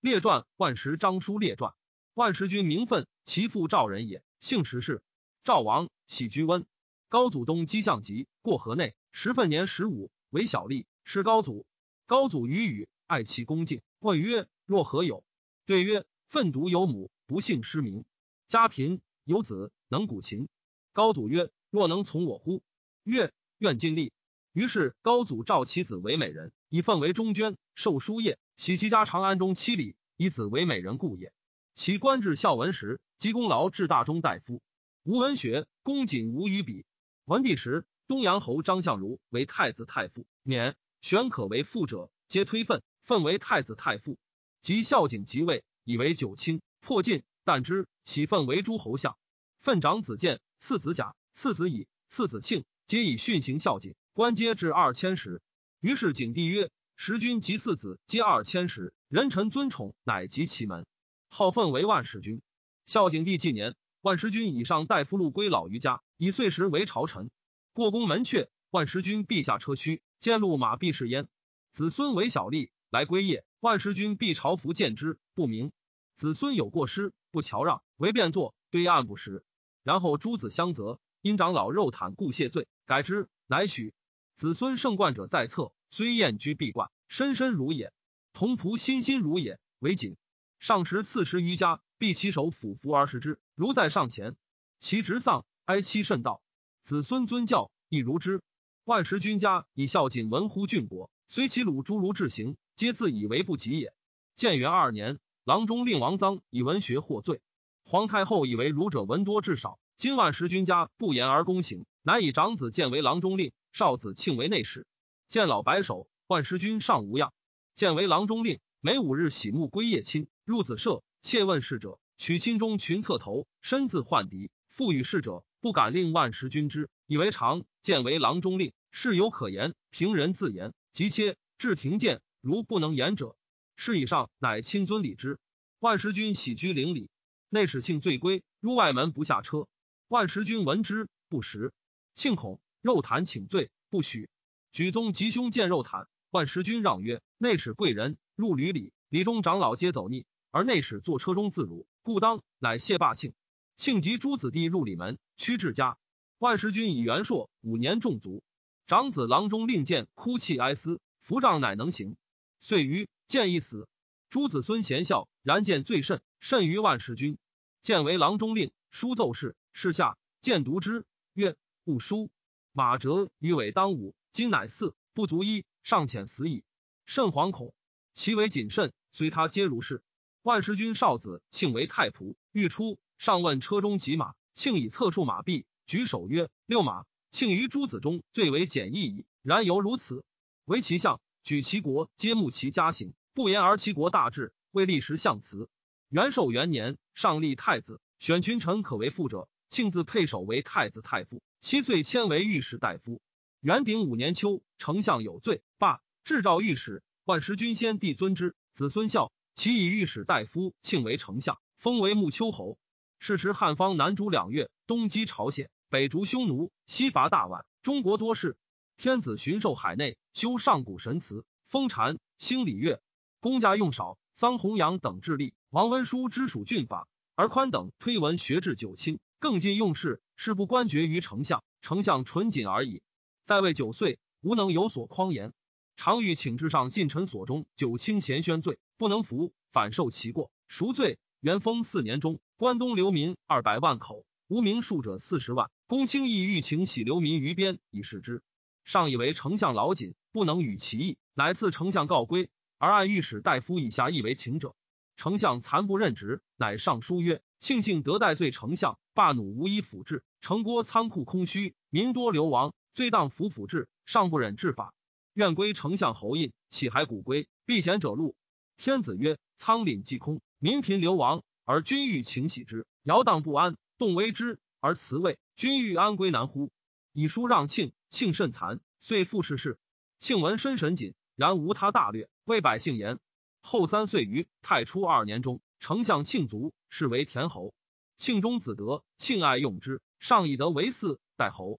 列传万石章书列传。万石君名分，其父赵人也，姓石氏。赵王喜居温。高祖东击项籍，过河内，时分年十五，为小吏。是高祖。高祖与语爱其恭敬，问曰：“若何有？”对曰：“奋独有母，不幸失明。家贫，有子能鼓琴。”高祖曰：“若能从我乎？”曰：“愿尽力。”于是高祖召其子为美人，以奉为中捐，授书业，喜其家长安中七里，以子为美人故也。其官至孝文时，积功劳至大中大夫。吴文学，公瑾无与比。文帝时，东阳侯张相如为太子太傅，免玄可为父者，皆推愤，愤为太子太傅。及孝景即位，以为九卿，破晋，但之，起愤为诸侯相。愤长子建，次子甲，次子乙，次子庆，皆以训行孝景，官阶至二千石。于是景帝曰：“时君及四子皆二千石，人臣尊宠，乃及其门。”号奉为万世君。孝景帝纪年，万世君以上大夫禄归老于家，以岁时为朝臣。过宫门阙，万世君陛下车驱，见路马必是焉。子孙为小吏，来归夜，万世君必朝服见之，不明。子孙有过失，不乔让，为变作，对案不实。然后诸子相责，因长老肉袒故谢罪，改之，乃许。子孙胜冠者在侧，虽宴居必冠，深深如也。同仆心心如也，为谨。上食四十余家，必其手抚服而食之。如在上前，其侄丧，哀戚甚道。子孙尊教，亦如之。万石君家以孝谨闻乎郡国，虽其鲁诸如至行，皆自以为不及也。建元二年，郎中令王臧以文学获罪，皇太后以为儒者闻多至少。今万石君家不言而公行，乃以长子建为郎中令，少子庆为内史。建老白首，万石君尚无恙。见为郎中令，每五日洗沐归夜亲。入子舍，切问事者，取亲中群侧头，身自患敌。复与事者，不敢令万石君之，以为常。见为郎中令，事有可言，平人自言。即切至庭见，如不能言者，事以上，乃亲尊礼之。万石君喜居陵里，内史庆醉归，入外门不下车。万石君闻之，不食。庆恐，肉袒请罪，不许。举宗吉凶见肉袒，万石君让曰：“内史贵人，入吕里，里中长老皆走逆。”而内史坐车中自如，故当乃谢罢庆。庆及诸子弟入里门，屈至家。万石君以元朔五年中卒。长子郎中令见哭泣哀思，扶杖乃能行。遂于见一死。诸子孙贤孝，然见最甚，甚于万石君。见为郎中令，书奏事，事下见读之，曰：“不书。马哲于尾当午，今乃四不足一，尚遣死矣。甚惶恐，其为谨慎，虽他皆如是。”万石君少子庆为太仆，欲出，上问车中几马，庆以策数马币，举手曰：“六马。”庆于诸子中最为简易矣。然犹如此，为其相，举其国，皆慕其家行，不言而其国大治，为立时相辞。元寿元年，上立太子，选群臣可为父者，庆自配首为太子太傅，七岁迁为御史大夫。元鼎五年秋，丞相有罪，罢，制诏御史。万石君先帝尊之，子孙孝。其以御史大夫庆为丞相，封为穆丘侯。是时汉方南逐两越，东击朝鲜，北逐匈奴，西伐大宛。中国多事。天子巡狩海内，修上古神祠，封禅，兴礼乐。公家用少，桑弘羊等致力。王温书之属郡法，而宽等推文学至九卿，更尽用事。事不官爵于丞相，丞相纯谨而已。在位九岁，无能有所匡言。常欲请至上近臣所中九卿咸宣罪，不能服，反受其过，赎罪。元丰四年中，关东流民二百万口，无名数者四十万。公卿亦欲请徙流民于边以示之。上以为丞相老谨，不能与其意，乃赐丞相告归，而按御史大夫以下亦为请者。丞相残不任职，乃上书曰：庆幸得代罪丞相，罢弩无以辅治，城郭仓库空虚，民多流亡，罪当服辅治，尚不忍治法。愿归丞相侯印，岂还古归？避贤者路。天子曰：仓廪既空，民贫流亡，而君欲请喜之，摇荡不安，动为之而辞位，君欲安归难乎？以书让庆，庆甚残，遂复事事。庆闻深神谨，然无他大略，为百姓言。后三岁余，太初二年中，丞相庆卒，是为田侯。庆中子德，庆爱用之，上以德为嗣，代侯。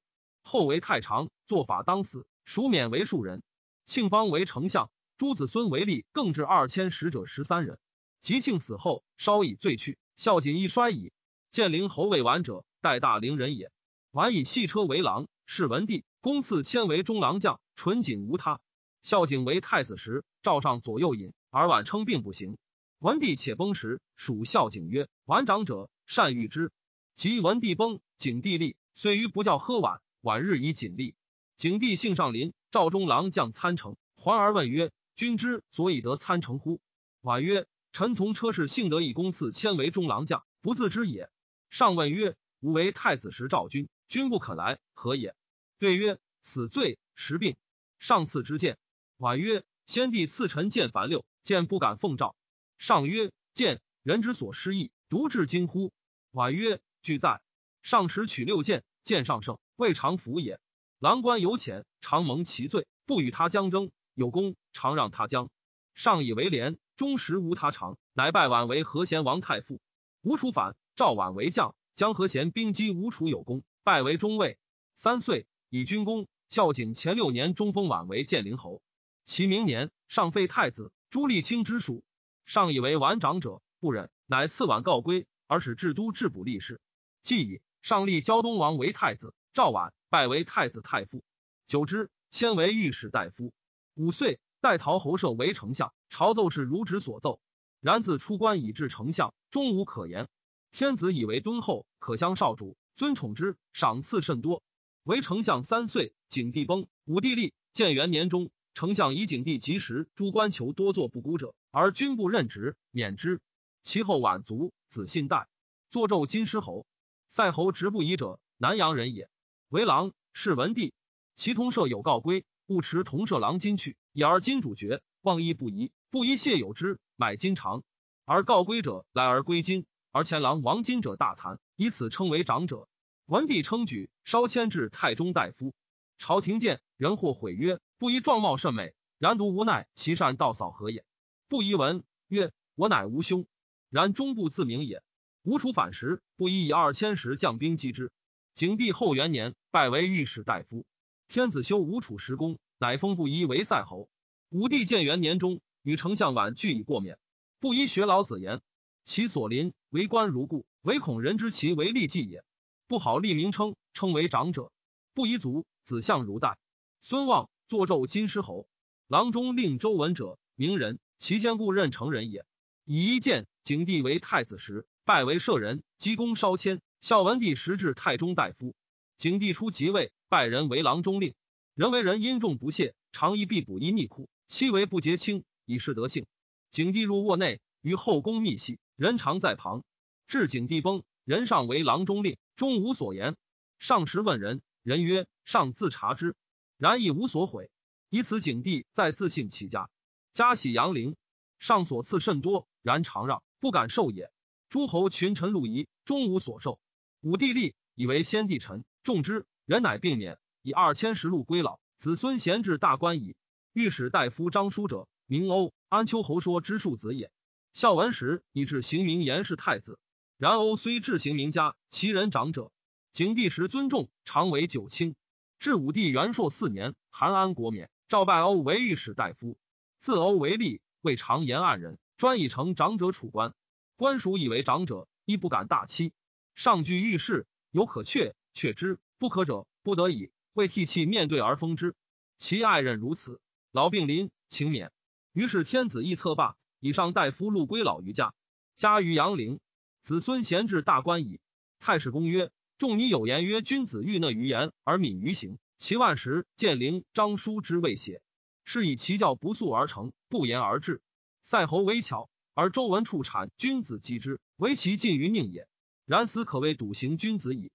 后为太常，做法当死。蜀免为庶人，庆方为丞相，诸子孙为吏，更至二千使者十三人。吉庆死后，稍以罪去，孝谨亦衰矣。建陵侯为完者，代大陵人也。完以戏车为郎，是文帝。公赐迁为中郎将，纯谨无他。孝景为太子时，赵上左右引，而晚称病不行。文帝且崩时，属孝景曰：“晚长者，善遇之。”及文帝崩，景帝立，遂于不教喝晚。晚日以锦立。景帝幸上林，赵中郎将参城，环而问曰：“君之所以得参城乎？”晚曰：“臣从车氏幸得以公赐迁为中郎将，不自知也。”上问曰：“吾为太子时召君，君不肯来，何也？”对曰：“死罪，时病。”上赐之见。婉曰：“先帝赐臣见樊六，见不敢奉诏。”上曰：“见人之所失意，独至今乎？”婉曰：“俱在。”上时取六剑，剑上胜，未尝服也。郎官有浅，常蒙其罪，不与他将争；有功，常让他将。上以为廉，终时无他长，乃拜婉为和贤王太傅。吴楚反，赵婉为将，将和贤兵击吴楚有功，拜为中尉。三岁。以军功，孝景前六年中封宛为建陵侯。其明年，上废太子，朱立清之属。上以为晚长者，不忍，乃赐宛告归，而使治都治补吏事。既以上立胶东王为太子，赵绾拜为太子太傅。久之，迁为御史大夫。五岁，代陶侯舍为丞相，朝奏事如旨所奏。然自出关以至丞相，终无可言。天子以为敦厚，可相少主，尊宠之，赏赐甚多。为丞相三岁，景帝崩，武帝立。建元年中，丞相以景帝及时，诸官求多作不孤者，而君不任职，免之。其后晚卒，子信代作纣金狮侯。塞侯直不疑者，南阳人也。为郎，是文帝。其同舍有告归，勿持同舍郎金去，以而金主爵，望义不疑。不疑谢有之，买金长。而告归者来而归金，而前郎亡金者大残，以此称为长者。文帝称举，稍迁至太中大夫。朝廷见人或毁曰：“不疑状貌甚美，然独无奈其善道扫何也？”不疑闻曰：“我乃无兄，然终不自明也。”吴楚反时，不疑以二千石将兵击之。景帝后元年，拜为御史大夫。天子修吴楚时功，乃封不疑为塞侯。武帝建元年中，与丞相婉俱以过免。不疑学老子言，其所临为官如故，唯恐人知其为利计也。不好立名称，称为长者。不宜族，子相如代。孙望作纣金狮侯。郎中令周文者，名人，其先故任成人也。以一见景帝为太子时，拜为舍人，积功稍迁。孝文帝时至太中大夫。景帝初即位，拜人为郎中令。人为人因重不懈，常以必补衣逆裤，妻为不节轻，以示德性。景帝入卧内，于后宫密戏，人常在旁。至景帝崩，人上为郎中令。终无所言。上时问人，人曰：“上自察之。”然亦无所悔。以此景帝在自信其家，家喜阳陵。上所赐甚多，然常让，不敢受也。诸侯群臣禄仪，终无所受。武帝立，以为先帝臣，重之。人乃并免，以二千石禄归老。子孙贤至大官矣。御史大夫张叔者，名欧，安丘侯说之庶子也。孝文时以至行名言是太子。然欧虽至行名家，其人长者。景帝时尊重，常为九卿。至武帝元朔四年，韩安国免，召拜欧为御史大夫。自欧为吏，未尝言案人，专以成长者处官。官属以为长者，亦不敢大欺。上居御室，有可却，却之；不可者，不得已，为替泣面对而封之。其爱人如此，老病临，请免。于是天子亦策罢，以上大夫禄归老于家，家于阳陵。子孙贤至大官矣。太史公曰：仲尼有言曰：君子欲讷于言而敏于行。其万时建陵张书之未写，是以其教不速而成，不言而至。塞侯为巧，而周文处产君子击之，唯其近于命也。然死可谓笃行君子矣。